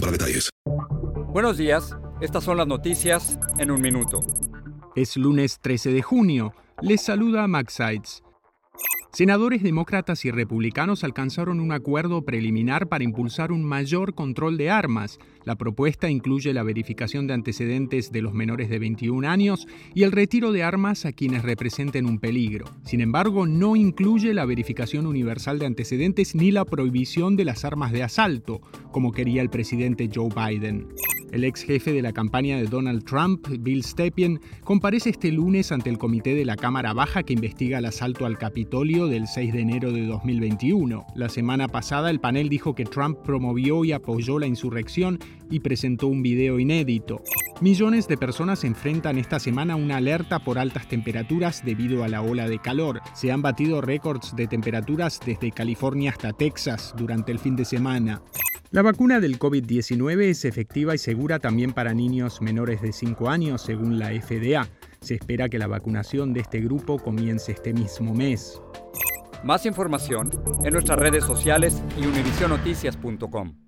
para detalles. Buenos días, estas son las noticias en un minuto. Es lunes 13 de junio. Les saluda Max Sides. Senadores demócratas y republicanos alcanzaron un acuerdo preliminar para impulsar un mayor control de armas. La propuesta incluye la verificación de antecedentes de los menores de 21 años y el retiro de armas a quienes representen un peligro. Sin embargo, no incluye la verificación universal de antecedentes ni la prohibición de las armas de asalto, como quería el presidente Joe Biden. El ex jefe de la campaña de Donald Trump, Bill Stepien, comparece este lunes ante el comité de la Cámara Baja que investiga el asalto al Capitolio del 6 de enero de 2021. La semana pasada el panel dijo que Trump promovió y apoyó la insurrección y presentó un video inédito. Millones de personas enfrentan esta semana una alerta por altas temperaturas debido a la ola de calor. Se han batido récords de temperaturas desde California hasta Texas durante el fin de semana. La vacuna del COVID-19 es efectiva y segura también para niños menores de 5 años, según la FDA. Se espera que la vacunación de este grupo comience este mismo mes. Más información en nuestras redes sociales y univisionoticias.com.